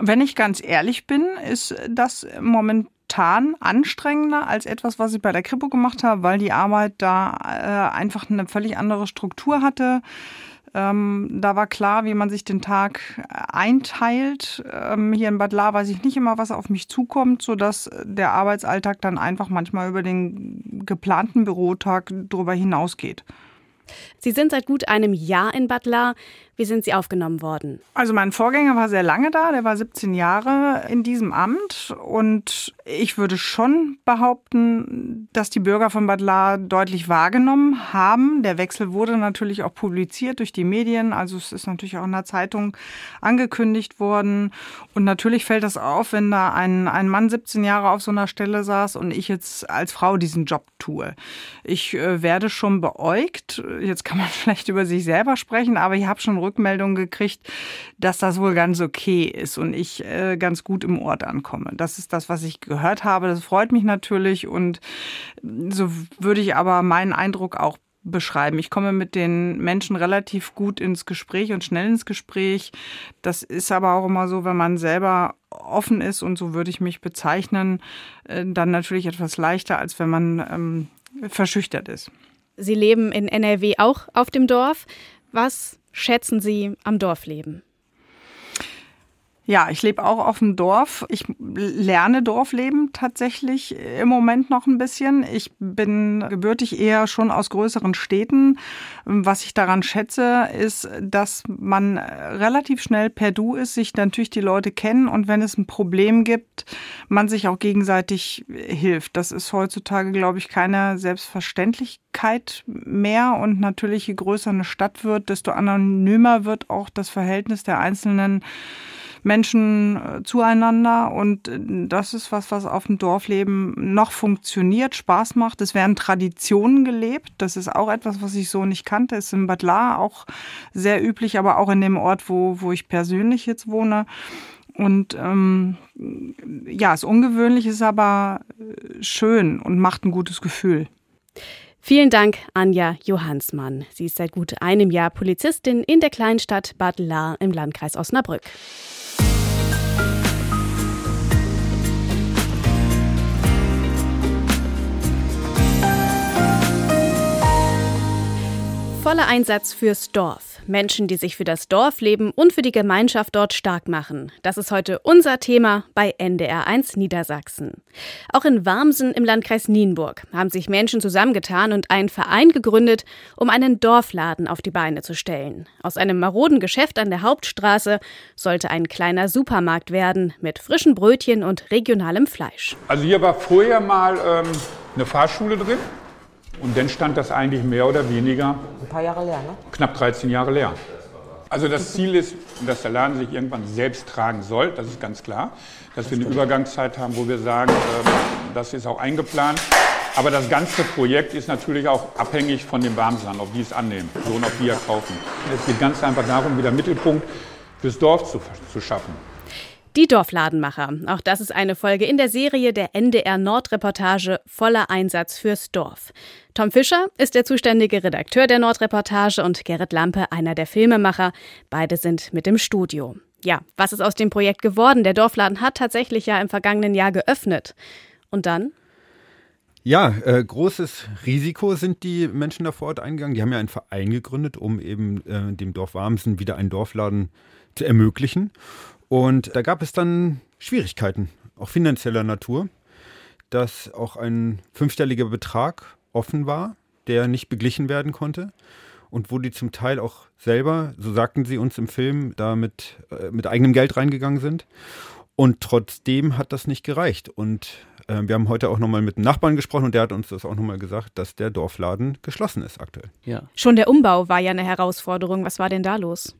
Wenn ich ganz ehrlich bin, ist das momentan anstrengender als etwas, was ich bei der Kripo gemacht habe, weil die Arbeit da äh, einfach eine völlig andere Struktur hatte. Ähm, da war klar, wie man sich den Tag einteilt. Ähm, hier in Bad Lahr weiß ich nicht immer, was auf mich zukommt, sodass der Arbeitsalltag dann einfach manchmal über den geplanten Bürotag drüber hinausgeht. Sie sind seit gut einem Jahr in Bad Lahr. Wie sind Sie aufgenommen worden? Also mein Vorgänger war sehr lange da, der war 17 Jahre in diesem Amt und ich würde schon behaupten, dass die Bürger von Bad Lahr deutlich wahrgenommen haben. Der Wechsel wurde natürlich auch publiziert durch die Medien, also es ist natürlich auch in der Zeitung angekündigt worden und natürlich fällt das auf, wenn da ein, ein Mann 17 Jahre auf so einer Stelle saß und ich jetzt als Frau diesen Job tue. Ich äh, werde schon beäugt, jetzt kann man vielleicht über sich selber sprechen, aber ich habe schon Rückmeldung gekriegt, dass das wohl ganz okay ist und ich äh, ganz gut im Ort ankomme. Das ist das, was ich gehört habe. Das freut mich natürlich und so würde ich aber meinen Eindruck auch beschreiben. Ich komme mit den Menschen relativ gut ins Gespräch und schnell ins Gespräch. Das ist aber auch immer so, wenn man selber offen ist und so würde ich mich bezeichnen, äh, dann natürlich etwas leichter, als wenn man ähm, verschüchtert ist. Sie leben in NRW auch auf dem Dorf. Was schätzen Sie am Dorfleben? Ja, ich lebe auch auf dem Dorf. Ich lerne Dorfleben tatsächlich im Moment noch ein bisschen. Ich bin gebürtig eher schon aus größeren Städten. Was ich daran schätze, ist, dass man relativ schnell per Du ist, sich natürlich die Leute kennen und wenn es ein Problem gibt, man sich auch gegenseitig hilft. Das ist heutzutage, glaube ich, keine Selbstverständlichkeit mehr und natürlich je größer eine Stadt wird, desto anonymer wird auch das Verhältnis der einzelnen Menschen äh, zueinander. Und äh, das ist was, was auf dem Dorfleben noch funktioniert, Spaß macht. Es werden Traditionen gelebt. Das ist auch etwas, was ich so nicht kannte. Ist in Bad Lahr auch sehr üblich, aber auch in dem Ort, wo, wo ich persönlich jetzt wohne. Und ähm, ja, es ist ungewöhnlich, ist aber äh, schön und macht ein gutes Gefühl. Vielen Dank, Anja Johansmann. Sie ist seit gut einem Jahr Polizistin in der Kleinstadt Bad Lahr im Landkreis Osnabrück. Voller Einsatz fürs Dorf. Menschen, die sich für das Dorf leben und für die Gemeinschaft dort stark machen. Das ist heute unser Thema bei NDR1 Niedersachsen. Auch in Warmsen im Landkreis Nienburg haben sich Menschen zusammengetan und einen Verein gegründet, um einen Dorfladen auf die Beine zu stellen. Aus einem maroden Geschäft an der Hauptstraße sollte ein kleiner Supermarkt werden mit frischen Brötchen und regionalem Fleisch. Also hier war vorher mal ähm, eine Fahrschule drin. Und dann stand das eigentlich mehr oder weniger ein paar Jahre leer, ne? knapp 13 Jahre leer. Also das Ziel ist, dass der Laden sich irgendwann selbst tragen soll, das ist ganz klar. Dass wir eine Übergangszeit haben, wo wir sagen, äh, das ist auch eingeplant. Aber das ganze Projekt ist natürlich auch abhängig von den Barmsern, ob die es annehmen, so und ob die ja kaufen. Es geht ganz einfach darum, wieder Mittelpunkt fürs Dorf zu, zu schaffen. Die Dorfladenmacher. Auch das ist eine Folge in der Serie der NDR Nordreportage voller Einsatz fürs Dorf. Tom Fischer ist der zuständige Redakteur der Nordreportage und Gerrit Lampe einer der Filmemacher. Beide sind mit im Studio. Ja, was ist aus dem Projekt geworden? Der Dorfladen hat tatsächlich ja im vergangenen Jahr geöffnet. Und dann? Ja, äh, großes Risiko sind die Menschen da vor Ort eingegangen. Die haben ja einen Verein gegründet, um eben äh, dem Dorf Warmsen wieder einen Dorfladen zu ermöglichen. Und da gab es dann Schwierigkeiten, auch finanzieller Natur, dass auch ein fünfstelliger Betrag offen war, der nicht beglichen werden konnte und wo die zum Teil auch selber, so sagten sie uns im Film, da mit, äh, mit eigenem Geld reingegangen sind. Und trotzdem hat das nicht gereicht. Und äh, wir haben heute auch nochmal mit einem Nachbarn gesprochen und der hat uns das auch nochmal gesagt, dass der Dorfladen geschlossen ist aktuell. Ja. Schon der Umbau war ja eine Herausforderung. Was war denn da los?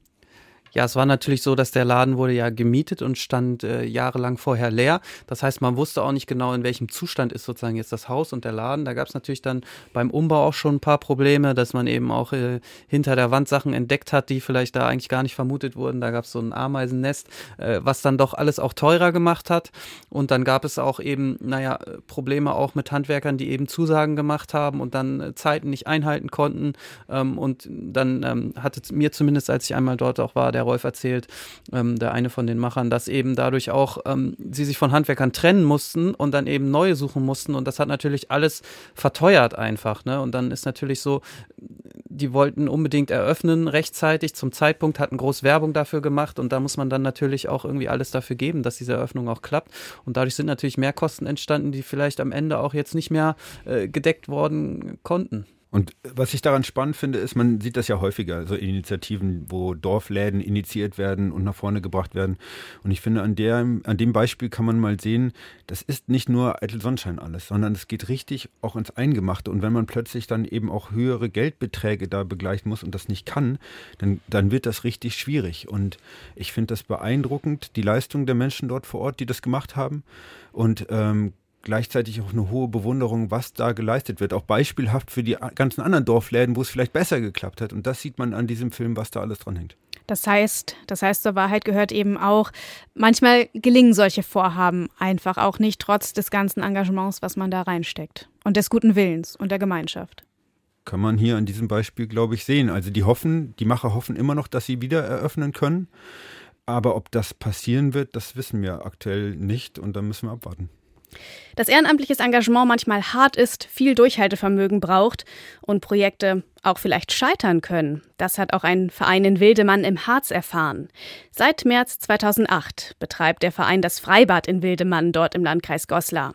Ja, es war natürlich so, dass der Laden wurde ja gemietet und stand äh, jahrelang vorher leer. Das heißt, man wusste auch nicht genau, in welchem Zustand ist sozusagen jetzt das Haus und der Laden. Da gab es natürlich dann beim Umbau auch schon ein paar Probleme, dass man eben auch äh, hinter der Wand Sachen entdeckt hat, die vielleicht da eigentlich gar nicht vermutet wurden. Da gab es so ein Ameisennest, äh, was dann doch alles auch teurer gemacht hat. Und dann gab es auch eben, naja, Probleme auch mit Handwerkern, die eben Zusagen gemacht haben und dann äh, Zeiten nicht einhalten konnten. Ähm, und dann ähm, hatte mir zumindest, als ich einmal dort auch war, der Rolf erzählt, ähm, der eine von den Machern, dass eben dadurch auch ähm, sie sich von Handwerkern trennen mussten und dann eben neue suchen mussten. Und das hat natürlich alles verteuert einfach. Ne? Und dann ist natürlich so, die wollten unbedingt eröffnen rechtzeitig zum Zeitpunkt, hatten groß Werbung dafür gemacht und da muss man dann natürlich auch irgendwie alles dafür geben, dass diese Eröffnung auch klappt. Und dadurch sind natürlich mehr Kosten entstanden, die vielleicht am Ende auch jetzt nicht mehr äh, gedeckt worden konnten. Und was ich daran spannend finde, ist, man sieht das ja häufiger, so Initiativen, wo Dorfläden initiiert werden und nach vorne gebracht werden. Und ich finde, an, der, an dem Beispiel kann man mal sehen, das ist nicht nur eitel Sonnenschein alles, sondern es geht richtig auch ins Eingemachte. Und wenn man plötzlich dann eben auch höhere Geldbeträge da begleichen muss und das nicht kann, dann, dann wird das richtig schwierig. Und ich finde das beeindruckend, die Leistung der Menschen dort vor Ort, die das gemacht haben. Und ähm, gleichzeitig auch eine hohe Bewunderung, was da geleistet wird. Auch beispielhaft für die ganzen anderen Dorfläden, wo es vielleicht besser geklappt hat. Und das sieht man an diesem Film, was da alles dran hängt. Das heißt, das heißt, zur Wahrheit gehört eben auch, manchmal gelingen solche Vorhaben einfach auch nicht, trotz des ganzen Engagements, was man da reinsteckt. Und des guten Willens und der Gemeinschaft. Kann man hier an diesem Beispiel, glaube ich, sehen. Also die hoffen, die Macher hoffen immer noch, dass sie wieder eröffnen können. Aber ob das passieren wird, das wissen wir aktuell nicht und da müssen wir abwarten. Dass ehrenamtliches Engagement manchmal hart ist, viel Durchhaltevermögen braucht und Projekte auch vielleicht scheitern können, das hat auch ein Verein in Wildemann im Harz erfahren. Seit März 2008 betreibt der Verein das Freibad in Wildemann dort im Landkreis Goslar.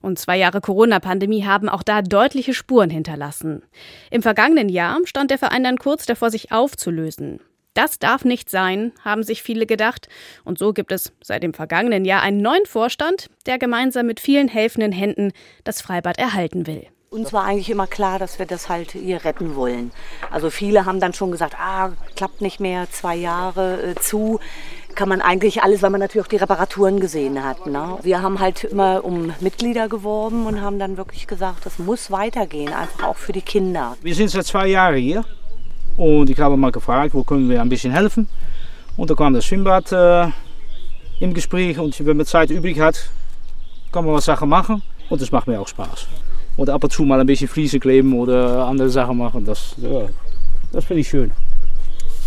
Und zwei Jahre Corona-Pandemie haben auch da deutliche Spuren hinterlassen. Im vergangenen Jahr stand der Verein dann kurz davor, sich aufzulösen. Das darf nicht sein, haben sich viele gedacht. Und so gibt es seit dem vergangenen Jahr einen neuen Vorstand, der gemeinsam mit vielen helfenden Händen das Freibad erhalten will. Uns war eigentlich immer klar, dass wir das halt hier retten wollen. Also viele haben dann schon gesagt, ah, klappt nicht mehr, zwei Jahre äh, zu. Kann man eigentlich alles, weil man natürlich auch die Reparaturen gesehen hat. Ne? Wir haben halt immer um Mitglieder geworben und haben dann wirklich gesagt, das muss weitergehen, einfach auch für die Kinder. Wir sind seit zwei Jahren hier und ich habe mal gefragt, wo können wir ein bisschen helfen. Und da kam das Schwimmbad äh, im Gespräch und wenn man Zeit übrig hat, kann man was Sachen machen. Und das macht mir auch Spaß. Und ab und zu mal ein bisschen Fliesen kleben oder andere Sachen machen, das, ja, das finde ich schön.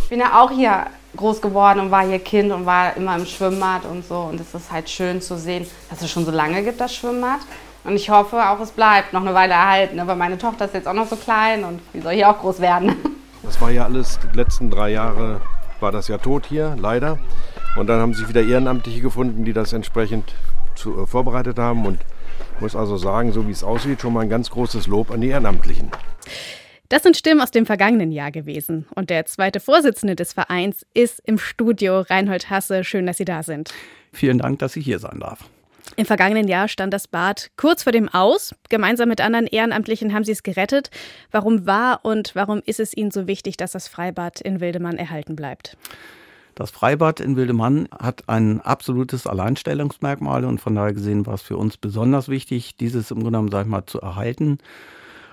Ich bin ja auch hier groß geworden und war hier Kind und war immer im Schwimmbad und so. Und es ist halt schön zu sehen, dass es schon so lange gibt, das Schwimmbad. Und ich hoffe auch, es bleibt noch eine Weile erhalten, weil meine Tochter ist jetzt auch noch so klein und die soll hier auch groß werden. Das war ja alles, die letzten drei Jahre war das ja tot hier, leider. Und dann haben sich wieder Ehrenamtliche gefunden, die das entsprechend zu, äh, vorbereitet haben. Und ich muss also sagen, so wie es aussieht, schon mal ein ganz großes Lob an die Ehrenamtlichen. Das sind Stimmen aus dem vergangenen Jahr gewesen. Und der zweite Vorsitzende des Vereins ist im Studio, Reinhold Hasse. Schön, dass Sie da sind. Vielen Dank, dass ich hier sein darf. Im vergangenen Jahr stand das Bad kurz vor dem Aus. Gemeinsam mit anderen Ehrenamtlichen haben sie es gerettet. Warum war und warum ist es Ihnen so wichtig, dass das Freibad in Wildemann erhalten bleibt? Das Freibad in Wildemann hat ein absolutes Alleinstellungsmerkmal und von daher gesehen war es für uns besonders wichtig, dieses im Grunde genommen, sag ich mal, zu erhalten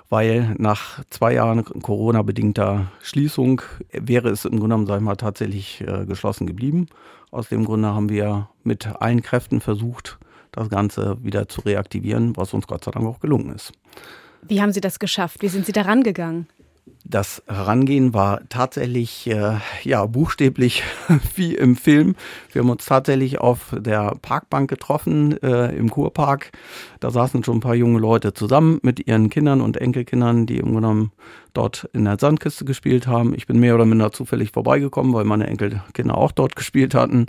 weil nach zwei Jahren Corona-bedingter Schließung wäre es im Grunde genommen, sag ich mal, tatsächlich äh, geschlossen geblieben. Aus dem Grunde haben wir mit allen Kräften versucht, das Ganze wieder zu reaktivieren, was uns Gott sei Dank auch gelungen ist. Wie haben Sie das geschafft? Wie sind Sie da rangegangen? Das Herangehen war tatsächlich äh, ja buchstäblich wie im Film. Wir haben uns tatsächlich auf der Parkbank getroffen äh, im Kurpark. Da saßen schon ein paar junge Leute zusammen mit ihren Kindern und Enkelkindern, die im genommen dort in der Sandkiste gespielt haben. Ich bin mehr oder minder zufällig vorbeigekommen, weil meine Enkelkinder auch dort gespielt hatten.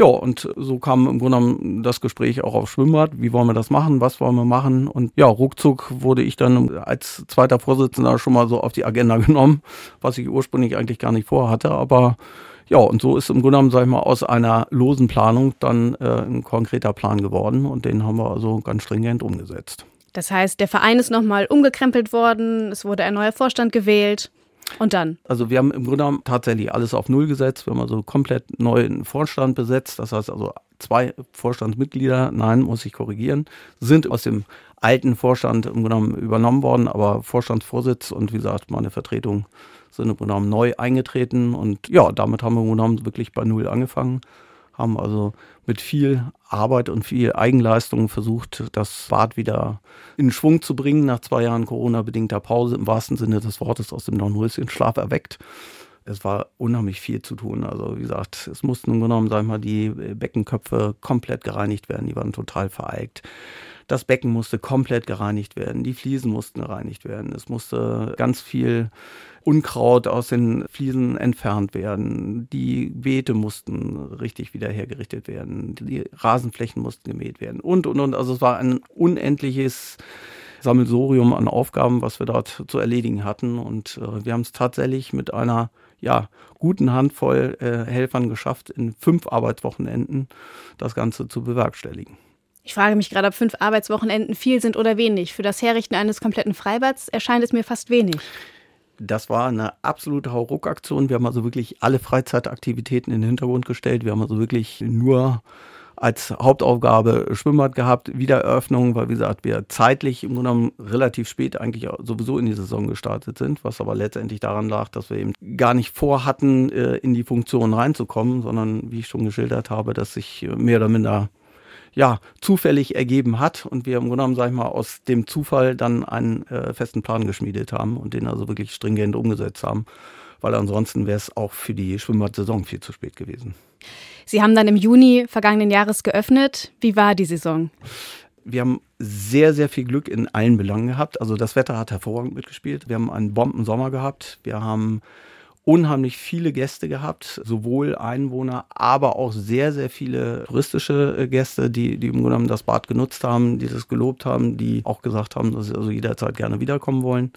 Ja, und so kam im Grunde genommen das Gespräch auch aufs Schwimmbad. Wie wollen wir das machen? Was wollen wir machen? Und ja, ruckzuck wurde ich dann als zweiter Vorsitzender schon mal so auf die Agenda genommen, was ich ursprünglich eigentlich gar nicht vorhatte. Aber ja, und so ist im Grunde genommen, sag ich mal, aus einer losen Planung dann äh, ein konkreter Plan geworden und den haben wir also ganz stringent umgesetzt. Das heißt, der Verein ist nochmal umgekrempelt worden, es wurde ein neuer Vorstand gewählt. Und dann? Also wir haben im Grunde genommen tatsächlich alles auf Null gesetzt. Wir haben also komplett neuen Vorstand besetzt. Das heißt also zwei Vorstandsmitglieder, nein, muss ich korrigieren, sind aus dem alten Vorstand im Grunde genommen übernommen worden, aber Vorstandsvorsitz und wie gesagt, meine Vertretung sind im Grunde genommen neu eingetreten. Und ja, damit haben wir im Grunde genommen wirklich bei Null angefangen haben also mit viel Arbeit und viel Eigenleistung versucht, das Bad wieder in Schwung zu bringen, nach zwei Jahren Corona-bedingter Pause, im wahrsten Sinne des Wortes aus dem Dornröschen-Schlaf erweckt. Es war unheimlich viel zu tun. Also wie gesagt, es mussten genommen, sag ich mal, die Beckenköpfe komplett gereinigt werden. Die waren total vereigt. Das Becken musste komplett gereinigt werden. Die Fliesen mussten gereinigt werden. Es musste ganz viel Unkraut aus den Fliesen entfernt werden. Die Beete mussten richtig wieder hergerichtet werden. Die Rasenflächen mussten gemäht werden. Und, und, und. Also es war ein unendliches Sammelsurium an Aufgaben, was wir dort zu erledigen hatten. Und äh, wir haben es tatsächlich mit einer ja, guten Handvoll äh, Helfern geschafft, in fünf Arbeitswochenenden das Ganze zu bewerkstelligen. Ich frage mich gerade, ob fünf Arbeitswochenenden viel sind oder wenig. Für das Herrichten eines kompletten Freibads erscheint es mir fast wenig. Das war eine absolute Hauruck-Aktion. Wir haben also wirklich alle Freizeitaktivitäten in den Hintergrund gestellt. Wir haben also wirklich nur als Hauptaufgabe Schwimmbad gehabt, Wiedereröffnung, weil wie gesagt, wir zeitlich im Grunde genommen relativ spät eigentlich sowieso in die Saison gestartet sind, was aber letztendlich daran lag, dass wir eben gar nicht vorhatten, äh, in die Funktion reinzukommen, sondern wie ich schon geschildert habe, dass sich mehr oder minder ja, zufällig ergeben hat und wir im Grunde genommen, sag ich mal, aus dem Zufall dann einen äh, festen Plan geschmiedet haben und den also wirklich stringent umgesetzt haben, weil ansonsten wäre es auch für die Schwimmbad-Saison viel zu spät gewesen. Sie haben dann im Juni vergangenen Jahres geöffnet. Wie war die Saison? Wir haben sehr, sehr viel Glück in allen Belangen gehabt. Also das Wetter hat hervorragend mitgespielt. Wir haben einen Bombensommer gehabt. Wir haben unheimlich viele Gäste gehabt, sowohl Einwohner, aber auch sehr, sehr viele touristische äh, Gäste, die, die im Grunde genommen das Bad genutzt haben, die das gelobt haben, die auch gesagt haben, dass sie also jederzeit gerne wiederkommen wollen.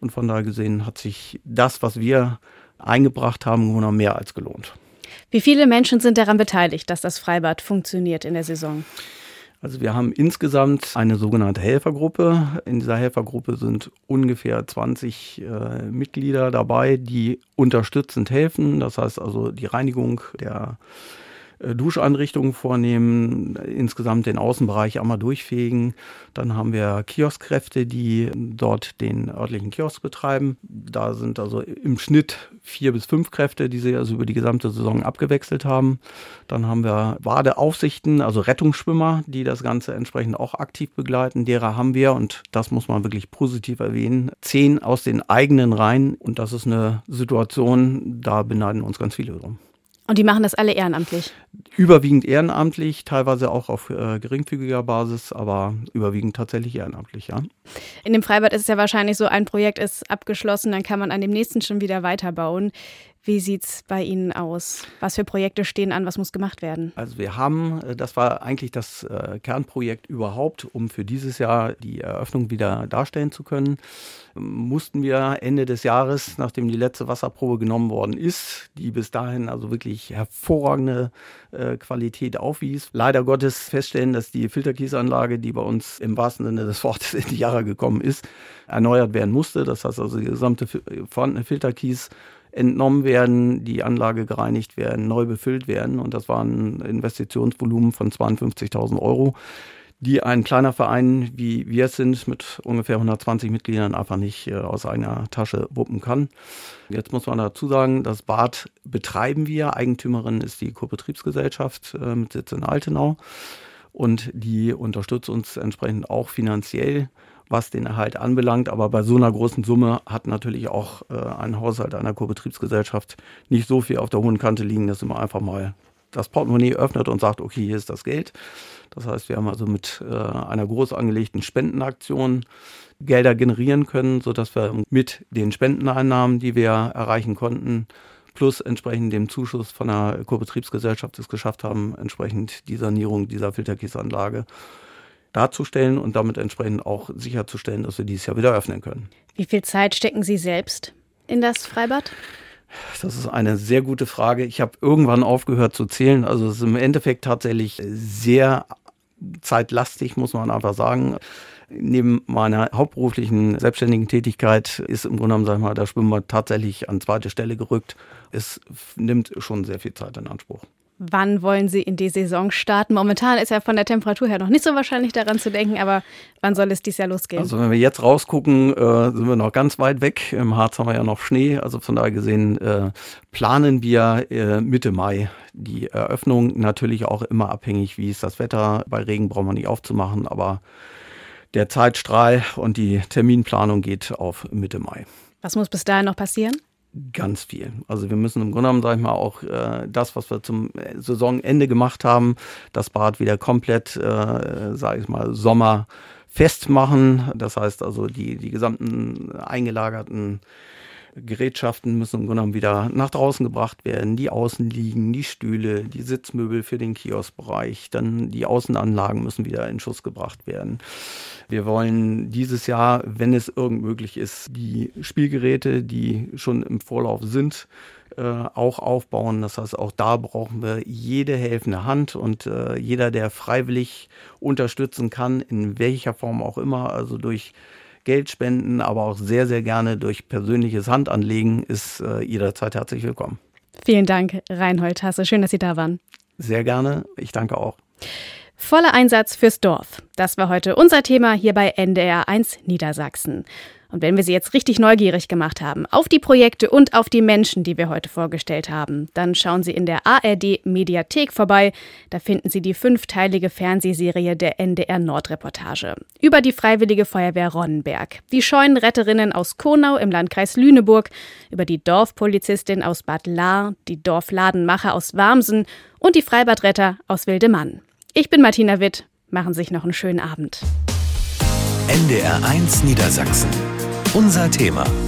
Und von daher gesehen hat sich das, was wir eingebracht haben, im Grunde mehr als gelohnt. Wie viele Menschen sind daran beteiligt, dass das Freibad funktioniert in der Saison? Also wir haben insgesamt eine sogenannte Helfergruppe. In dieser Helfergruppe sind ungefähr 20 äh, Mitglieder dabei, die unterstützend helfen. Das heißt also die Reinigung der äh, Duscheinrichtungen vornehmen, insgesamt den Außenbereich einmal durchfegen. Dann haben wir Kioskkräfte, die dort den örtlichen Kiosk betreiben. Da sind also im Schnitt vier bis fünf Kräfte, die sie also über die gesamte Saison abgewechselt haben. Dann haben wir Badeaufsichten, also Rettungsschwimmer, die das Ganze entsprechend auch aktiv begleiten. Derer haben wir, und das muss man wirklich positiv erwähnen, zehn aus den eigenen Reihen. Und das ist eine Situation, da beneiden uns ganz viele drum. Und die machen das alle ehrenamtlich? Überwiegend ehrenamtlich, teilweise auch auf äh, geringfügiger Basis, aber überwiegend tatsächlich ehrenamtlich, ja. In dem Freibad ist es ja wahrscheinlich so, ein Projekt ist abgeschlossen, dann kann man an dem nächsten schon wieder weiterbauen. Wie sieht es bei Ihnen aus? Was für Projekte stehen an? Was muss gemacht werden? Also wir haben, äh, das war eigentlich das äh, Kernprojekt überhaupt, um für dieses Jahr die Eröffnung wieder darstellen zu können, mussten wir Ende des Jahres, nachdem die letzte Wasserprobe genommen worden ist, die bis dahin also wirklich hervorragende äh, Qualität aufwies, leider Gottes feststellen, dass die Filterkiesanlage, die bei uns im wahrsten Sinne des Wortes in die Jahre gekommen ist, erneuert werden musste. Das heißt also, die gesamte vorhandene Filterkies entnommen werden, die Anlage gereinigt werden, neu befüllt werden. Und das war ein Investitionsvolumen von 52.000 Euro. die ein kleiner Verein wie wir es sind, mit ungefähr 120 Mitgliedern einfach nicht äh, aus eigener Tasche wuppen kann. Jetzt muss man dazu sagen, das Bad betreiben wir. Eigentümerin ist die Co-Betriebsgesellschaft äh, mit Sitz in Altenau und die unterstützt uns entsprechend auch finanziell was den Erhalt anbelangt. Aber bei so einer großen Summe hat natürlich auch äh, ein Haushalt einer Co-Betriebsgesellschaft nicht so viel auf der hohen Kante liegen, dass man einfach mal das Portemonnaie öffnet und sagt, okay, hier ist das Geld. Das heißt, wir haben also mit äh, einer groß angelegten Spendenaktion Gelder generieren können, sodass wir mit den Spendeneinnahmen, die wir erreichen konnten, plus entsprechend dem Zuschuss von der Co-Betriebsgesellschaft es geschafft haben, entsprechend die Sanierung dieser Filterkiesanlage darzustellen und damit entsprechend auch sicherzustellen, dass wir dieses Jahr wieder öffnen können. Wie viel Zeit stecken Sie selbst in das Freibad? Das ist eine sehr gute Frage. Ich habe irgendwann aufgehört zu zählen. Also es ist im Endeffekt tatsächlich sehr zeitlastig, muss man einfach sagen. Neben meiner hauptberuflichen selbstständigen Tätigkeit ist im Grunde genommen, sag ich mal, der Schwimmbad tatsächlich an zweite Stelle gerückt. Es nimmt schon sehr viel Zeit in Anspruch. Wann wollen Sie in die Saison starten? Momentan ist ja von der Temperatur her noch nicht so wahrscheinlich daran zu denken, aber wann soll es dieses Jahr losgehen? Also wenn wir jetzt rausgucken, äh, sind wir noch ganz weit weg. Im Harz haben wir ja noch Schnee. Also von daher gesehen äh, planen wir äh, Mitte Mai die Eröffnung. Natürlich auch immer abhängig, wie ist das Wetter. Bei Regen brauchen wir nicht aufzumachen, aber der Zeitstrahl und die Terminplanung geht auf Mitte Mai. Was muss bis dahin noch passieren? Ganz viel. Also wir müssen im Grunde genommen, sage ich mal, auch äh, das, was wir zum Saisonende gemacht haben, das Bad wieder komplett, äh, sage ich mal, Sommer festmachen. Das heißt also, die, die gesamten eingelagerten Gerätschaften müssen im Grunde genommen wieder nach draußen gebracht werden. Die Außenliegen, die Stühle, die Sitzmöbel für den Kioskbereich, dann die Außenanlagen müssen wieder in Schuss gebracht werden. Wir wollen dieses Jahr, wenn es irgend möglich ist, die Spielgeräte, die schon im Vorlauf sind, äh, auch aufbauen. Das heißt, auch da brauchen wir jede helfende Hand und äh, jeder, der freiwillig unterstützen kann, in welcher Form auch immer, also durch Geld spenden, aber auch sehr, sehr gerne durch persönliches Handanlegen, ist äh, jederzeit herzlich willkommen. Vielen Dank, Reinhold Hasse. Schön, dass Sie da waren. Sehr gerne. Ich danke auch. Voller Einsatz fürs Dorf. Das war heute unser Thema hier bei NDR 1 Niedersachsen. Und wenn wir Sie jetzt richtig neugierig gemacht haben auf die Projekte und auf die Menschen, die wir heute vorgestellt haben, dann schauen Sie in der ARD Mediathek vorbei. Da finden Sie die fünfteilige Fernsehserie der NDR Nordreportage über die Freiwillige Feuerwehr Ronnenberg, die Scheunenretterinnen aus Konau im Landkreis Lüneburg, über die Dorfpolizistin aus Bad Lahr, die Dorfladenmacher aus Warmsen und die Freibadretter aus Wildemann. Ich bin Martina Witt. Machen Sie sich noch einen schönen Abend. NDR 1 Niedersachsen unser Thema.